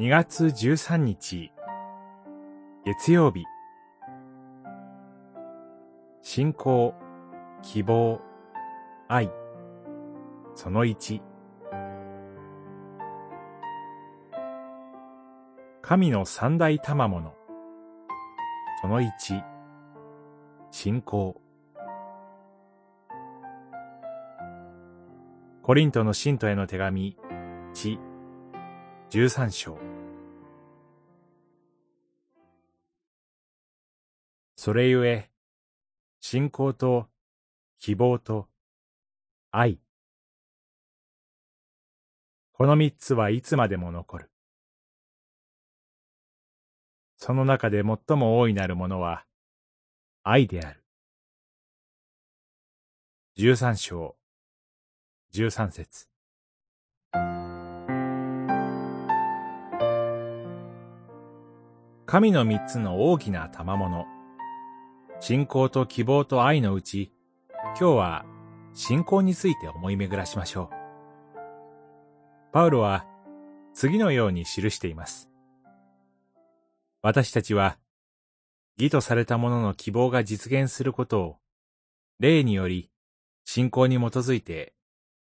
2月13日、月曜日。信仰、希望、愛。その1。神の三大賜物。その1。信仰。コリントの信徒への手紙、地、十三章。それゆえ、信仰と希望と愛。この三つはいつまでも残る。その中で最も大いなるものは愛である。十三章十三節神の三つの大きな賜物信仰と希望と愛のうち今日は信仰について思い巡らしましょうパウロは次のように記しています私たちは義とされた者の希望が実現することを霊により信仰に基づいて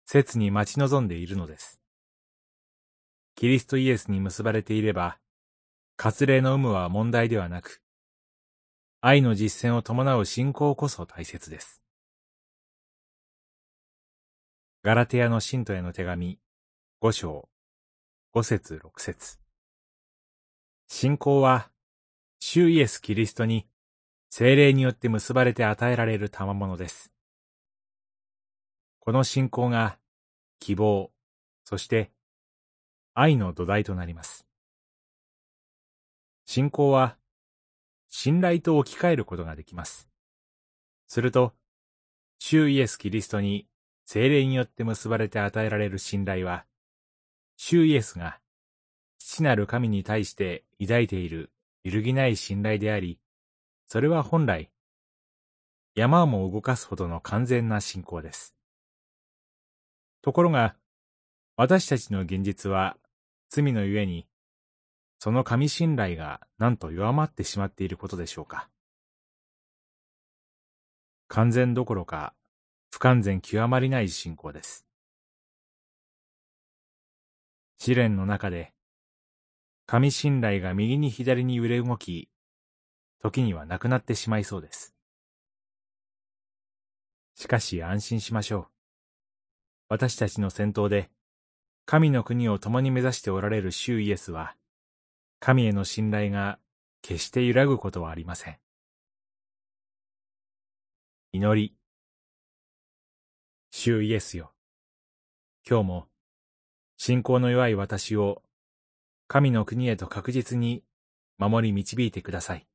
切に待ち望んでいるのです。キリストイエスに結ばれていれば、割礼の有無は問題ではなく、愛の実践を伴う信仰こそ大切です。ガラテヤの信徒への手紙、五章、五節六節。信仰は、主イエス・キリストに、精霊によって結ばれて与えられる賜物です。この信仰が希望、そして愛の土台となります。信仰は信頼と置き換えることができます。すると、主イエス・キリストに精霊によって結ばれて与えられる信頼は、主イエスが父なる神に対して抱いている揺るぎない信頼であり、それは本来、山も動かすほどの完全な信仰です。ところが、私たちの現実は、罪のゆえに、その神信頼がなんと弱まってしまっていることでしょうか。完全どころか、不完全極まりない信仰です。試練の中で、神信頼が右に左に揺れ動き、時にはなくなってしまいそうです。しかし安心しましょう。私たちの先頭で、神の国を共に目指しておられる主イエスは、神への信頼が決して揺らぐことはありません。祈り。主イエスよ。今日も、信仰の弱い私を、神の国へと確実に守り導いてください。